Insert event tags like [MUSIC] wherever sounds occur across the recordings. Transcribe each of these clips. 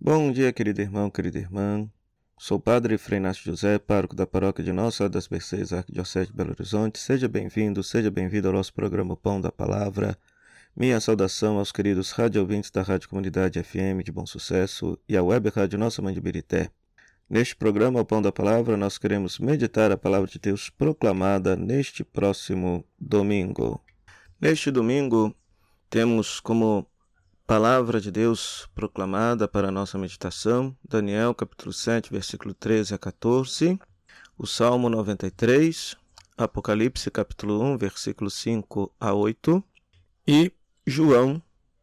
Bom dia, querido irmão, querida irmã. Sou o Padre Frei Inácio José, pároco da paróquia de Nossa Senhora das Mercês, Arquidiocese de Belo Horizonte. Seja bem-vindo, seja bem-vindo ao nosso programa Pão da Palavra. Minha saudação aos queridos rádio ouvintes da Rádio Comunidade FM de Bom Sucesso e à Web Rádio Nossa Mãe de Birité. Neste programa, Pão da Palavra, nós queremos meditar a palavra de Deus proclamada neste próximo domingo. Neste domingo, temos como palavra de Deus proclamada para a nossa meditação, Daniel capítulo 7, versículo 13 a 14, o Salmo 93, Apocalipse capítulo 1, versículo 5 a 8 e João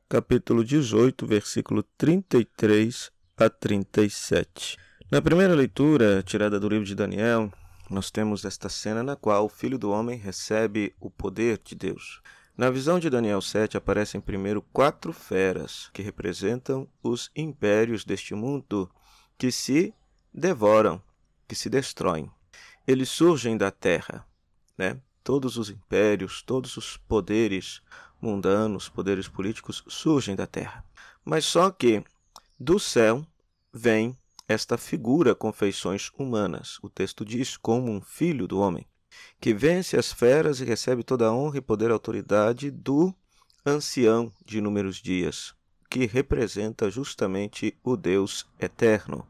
capítulo 18, versículo 33 a 37. Na primeira leitura, tirada do livro de Daniel, nós temos esta cena na qual o Filho do Homem recebe o poder de Deus. Na visão de Daniel 7 aparecem primeiro quatro feras que representam os impérios deste mundo que se devoram, que se destroem. Eles surgem da terra, né? Todos os impérios, todos os poderes mundanos, poderes políticos surgem da terra. Mas só que do céu vem esta figura com feições humanas. O texto diz como um filho do homem que vence as feras e recebe toda a honra e poder e autoridade do ancião de inúmeros dias, que representa justamente o Deus eterno.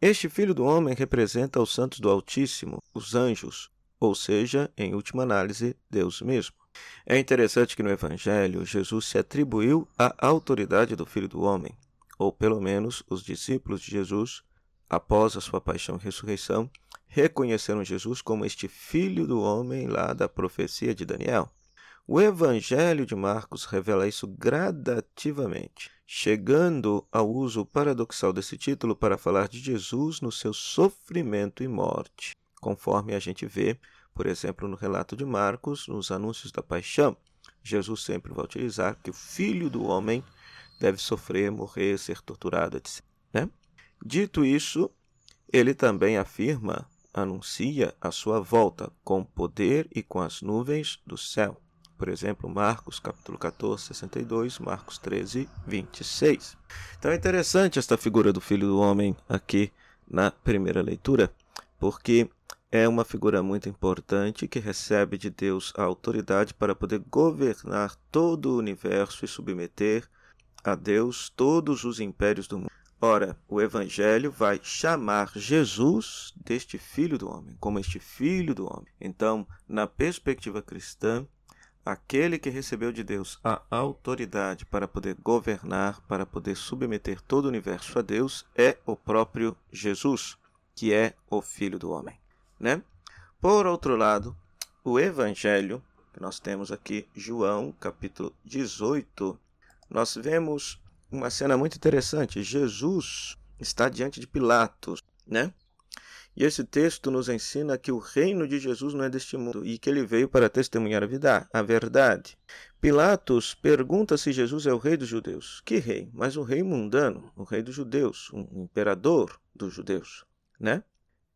Este filho do homem representa os santos do Altíssimo, os anjos, ou seja, em última análise, Deus mesmo. É interessante que no Evangelho Jesus se atribuiu a autoridade do Filho do Homem, ou pelo menos os discípulos de Jesus, após a sua paixão e ressurreição, reconheceram Jesus como este filho do homem lá da profecia de Daniel. O Evangelho de Marcos revela isso gradativamente, chegando ao uso paradoxal desse título para falar de Jesus no seu sofrimento e morte, conforme a gente vê, por exemplo, no relato de Marcos, nos anúncios da paixão. Jesus sempre vai utilizar que o filho do homem deve sofrer, morrer, ser torturado, etc. Né? Dito isso, ele também afirma anuncia a sua volta com poder e com as nuvens do céu. Por exemplo, Marcos capítulo 14, 62, Marcos 13, 26. Então é interessante esta figura do Filho do Homem aqui na primeira leitura, porque é uma figura muito importante que recebe de Deus a autoridade para poder governar todo o universo e submeter a Deus todos os impérios do mundo. Ora, o Evangelho vai chamar Jesus deste Filho do Homem, como este Filho do Homem. Então, na perspectiva cristã, aquele que recebeu de Deus a autoridade para poder governar, para poder submeter todo o universo a Deus, é o próprio Jesus, que é o Filho do Homem. Né? Por outro lado, o Evangelho, que nós temos aqui, João, capítulo 18, nós vemos uma cena muito interessante. Jesus está diante de Pilatos, né? E esse texto nos ensina que o reino de Jesus não é deste mundo e que ele veio para testemunhar a verdade. Pilatos pergunta se Jesus é o rei dos judeus. Que rei? Mas o rei mundano, o rei dos judeus, um imperador dos judeus, né?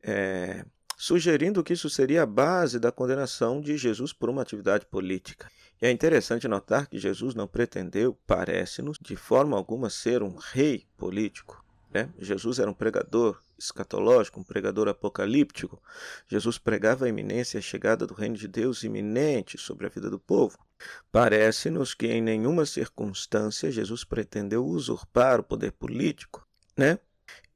É, sugerindo que isso seria a base da condenação de Jesus por uma atividade política. E é interessante notar que Jesus não pretendeu, parece-nos, de forma alguma ser um rei político. Né? Jesus era um pregador escatológico, um pregador apocalíptico. Jesus pregava a iminência e a chegada do reino de Deus iminente sobre a vida do povo. Parece-nos que em nenhuma circunstância Jesus pretendeu usurpar o poder político, né?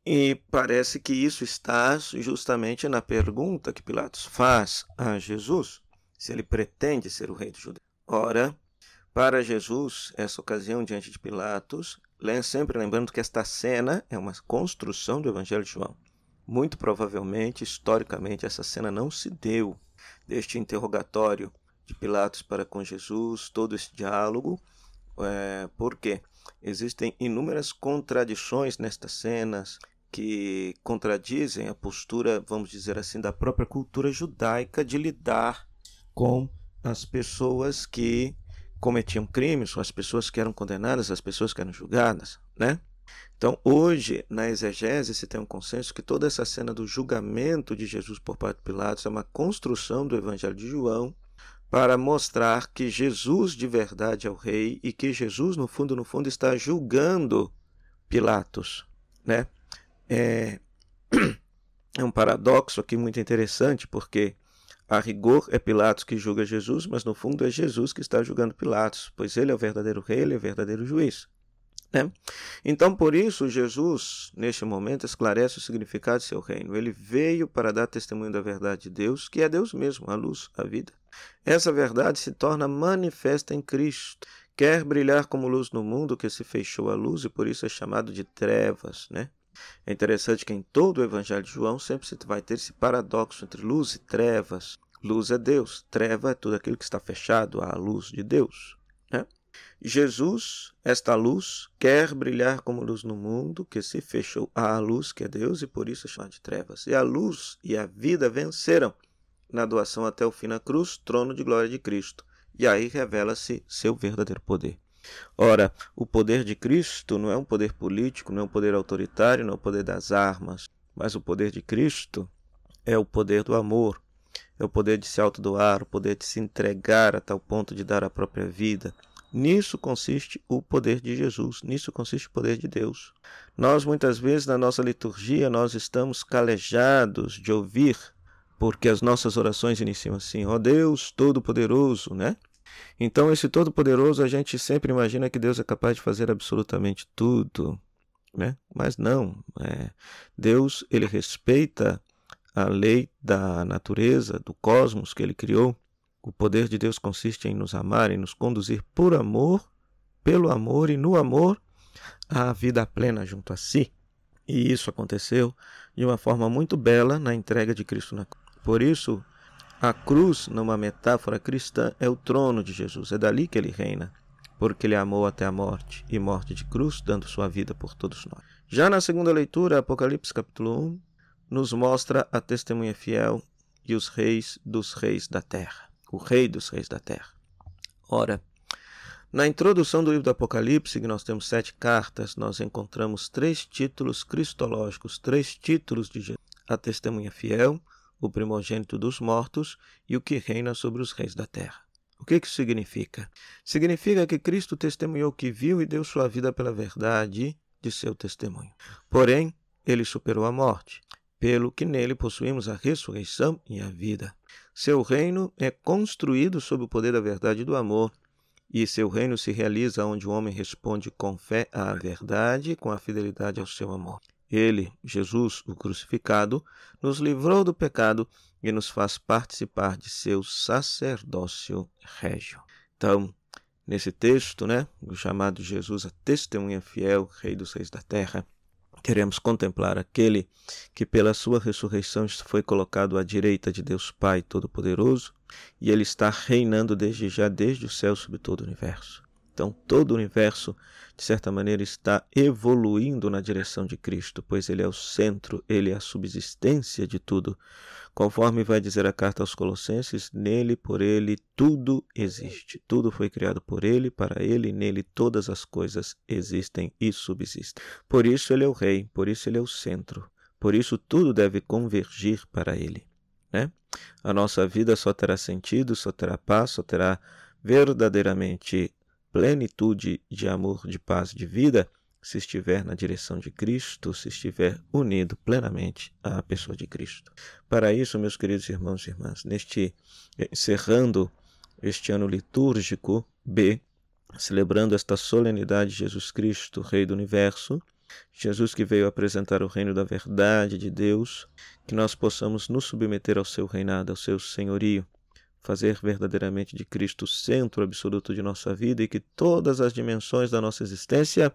E parece que isso está justamente na pergunta que Pilatos faz a Jesus, se ele pretende ser o rei dos judeus. Ora, para Jesus, essa ocasião diante de Pilatos, sempre lembrando que esta cena é uma construção do Evangelho de João. Muito provavelmente, historicamente, essa cena não se deu deste interrogatório de Pilatos para com Jesus, todo esse diálogo, é, porque existem inúmeras contradições nestas cenas que contradizem a postura, vamos dizer assim, da própria cultura judaica de lidar com as pessoas que cometiam crimes, as pessoas que eram condenadas, as pessoas que eram julgadas, né? Então, hoje, na exegese, se tem um consenso que toda essa cena do julgamento de Jesus por parte de Pilatos é uma construção do Evangelho de João para mostrar que Jesus de verdade é o rei e que Jesus, no fundo, no fundo, está julgando Pilatos, né? É, [CLEARS THROAT] é um paradoxo aqui muito interessante, porque a rigor é Pilatos que julga Jesus, mas no fundo é Jesus que está julgando Pilatos, pois ele é o verdadeiro rei, ele é o verdadeiro juiz. Né? Então, por isso, Jesus, neste momento, esclarece o significado de seu reino. Ele veio para dar testemunho da verdade de Deus, que é Deus mesmo, a luz, a vida. Essa verdade se torna manifesta em Cristo. Quer brilhar como luz no mundo que se fechou a luz e por isso é chamado de trevas, né? É interessante que em todo o Evangelho de João sempre se vai ter esse paradoxo entre luz e trevas. Luz é Deus, treva é tudo aquilo que está fechado à luz de Deus. Né? Jesus, esta luz, quer brilhar como luz no mundo que se fechou à luz que é Deus e por isso é chamado de trevas. E a luz e a vida venceram na doação até o fim na cruz, trono de glória de Cristo. E aí revela-se seu verdadeiro poder. Ora, o poder de Cristo não é um poder político, não é um poder autoritário, não é o poder das armas, mas o poder de Cristo é o poder do amor, é o poder de se autodoar, o poder de se entregar a tal ponto de dar a própria vida. Nisso consiste o poder de Jesus, nisso consiste o poder de Deus. Nós muitas vezes na nossa liturgia nós estamos calejados de ouvir, porque as nossas orações iniciam assim: ó oh Deus Todo-Poderoso, né? Então, esse Todo-Poderoso, a gente sempre imagina que Deus é capaz de fazer absolutamente tudo, né? Mas não. É, Deus, ele respeita a lei da natureza, do cosmos que ele criou. O poder de Deus consiste em nos amar, em nos conduzir por amor, pelo amor e no amor à vida plena junto a si. E isso aconteceu de uma forma muito bela na entrega de Cristo na cruz. Por isso, a cruz, numa metáfora cristã, é o trono de Jesus. É dali que ele reina, porque ele amou até a morte e morte de cruz, dando sua vida por todos nós. Já na segunda leitura, Apocalipse capítulo 1, nos mostra a testemunha fiel e os reis dos reis da terra. O rei dos reis da terra. Ora, na introdução do livro do Apocalipse, que nós temos sete cartas, nós encontramos três títulos cristológicos, três títulos de Jesus. A testemunha fiel, o primogênito dos mortos e o que reina sobre os reis da terra. O que isso significa? Significa que Cristo testemunhou que viu e deu sua vida pela verdade de seu testemunho. Porém, ele superou a morte, pelo que nele possuímos a ressurreição e a vida. Seu reino é construído sob o poder da verdade e do amor, e seu reino se realiza onde o homem responde com fé à verdade com a fidelidade ao seu amor. Ele, Jesus, o crucificado, nos livrou do pecado e nos faz participar de seu sacerdócio régio. Então, nesse texto, né, o chamado Jesus, a testemunha fiel, Rei dos Reis da Terra, queremos contemplar aquele que pela sua ressurreição foi colocado à direita de Deus Pai Todo-Poderoso e ele está reinando desde já, desde o céu sobre todo o universo. Então, todo o universo, de certa maneira, está evoluindo na direção de Cristo, pois Ele é o centro, Ele é a subsistência de tudo. Conforme vai dizer a carta aos Colossenses, nele, por Ele, tudo existe. Tudo foi criado por Ele, para Ele, nele todas as coisas existem e subsistem. Por isso Ele é o Rei, por isso Ele é o centro. Por isso tudo deve convergir para Ele. Né? A nossa vida só terá sentido, só terá paz, só terá verdadeiramente plenitude de amor, de paz, de vida, se estiver na direção de Cristo, se estiver unido plenamente à pessoa de Cristo. Para isso, meus queridos irmãos e irmãs, neste encerrando este ano litúrgico B, celebrando esta solenidade de Jesus Cristo, Rei do Universo, Jesus que veio apresentar o reino da verdade de Deus, que nós possamos nos submeter ao seu reinado, ao seu senhorio, fazer verdadeiramente de Cristo o centro absoluto de nossa vida e que todas as dimensões da nossa existência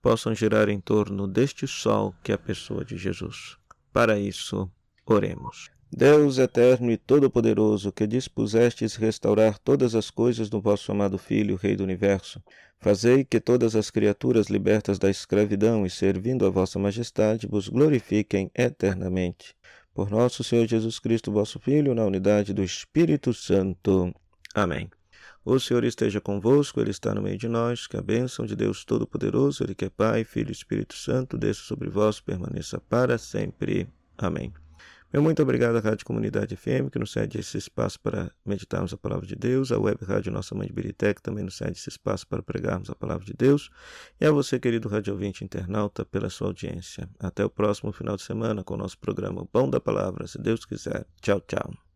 possam girar em torno deste sol que é a pessoa de Jesus. Para isso, oremos. Deus eterno e todo-poderoso, que dispusestes restaurar todas as coisas no vosso amado Filho, Rei do Universo, fazei que todas as criaturas libertas da escravidão e servindo a vossa majestade vos glorifiquem eternamente por nosso Senhor Jesus Cristo, vosso Filho, na unidade do Espírito Santo. Amém. O Senhor esteja convosco, Ele está no meio de nós. Que a bênção de Deus Todo-Poderoso, Ele que é Pai, Filho e Espírito Santo, desça sobre vós, permaneça para sempre. Amém. Meu muito obrigado à Rádio Comunidade FM, que nos cede esse espaço para meditarmos a palavra de Deus, a Web Rádio Nossa Mãe de Birité, que também nos cede esse espaço para pregarmos a palavra de Deus, e a você, querido rádio ouvinte internauta, pela sua audiência. Até o próximo final de semana com o nosso programa Pão da Palavra, se Deus quiser. Tchau, tchau.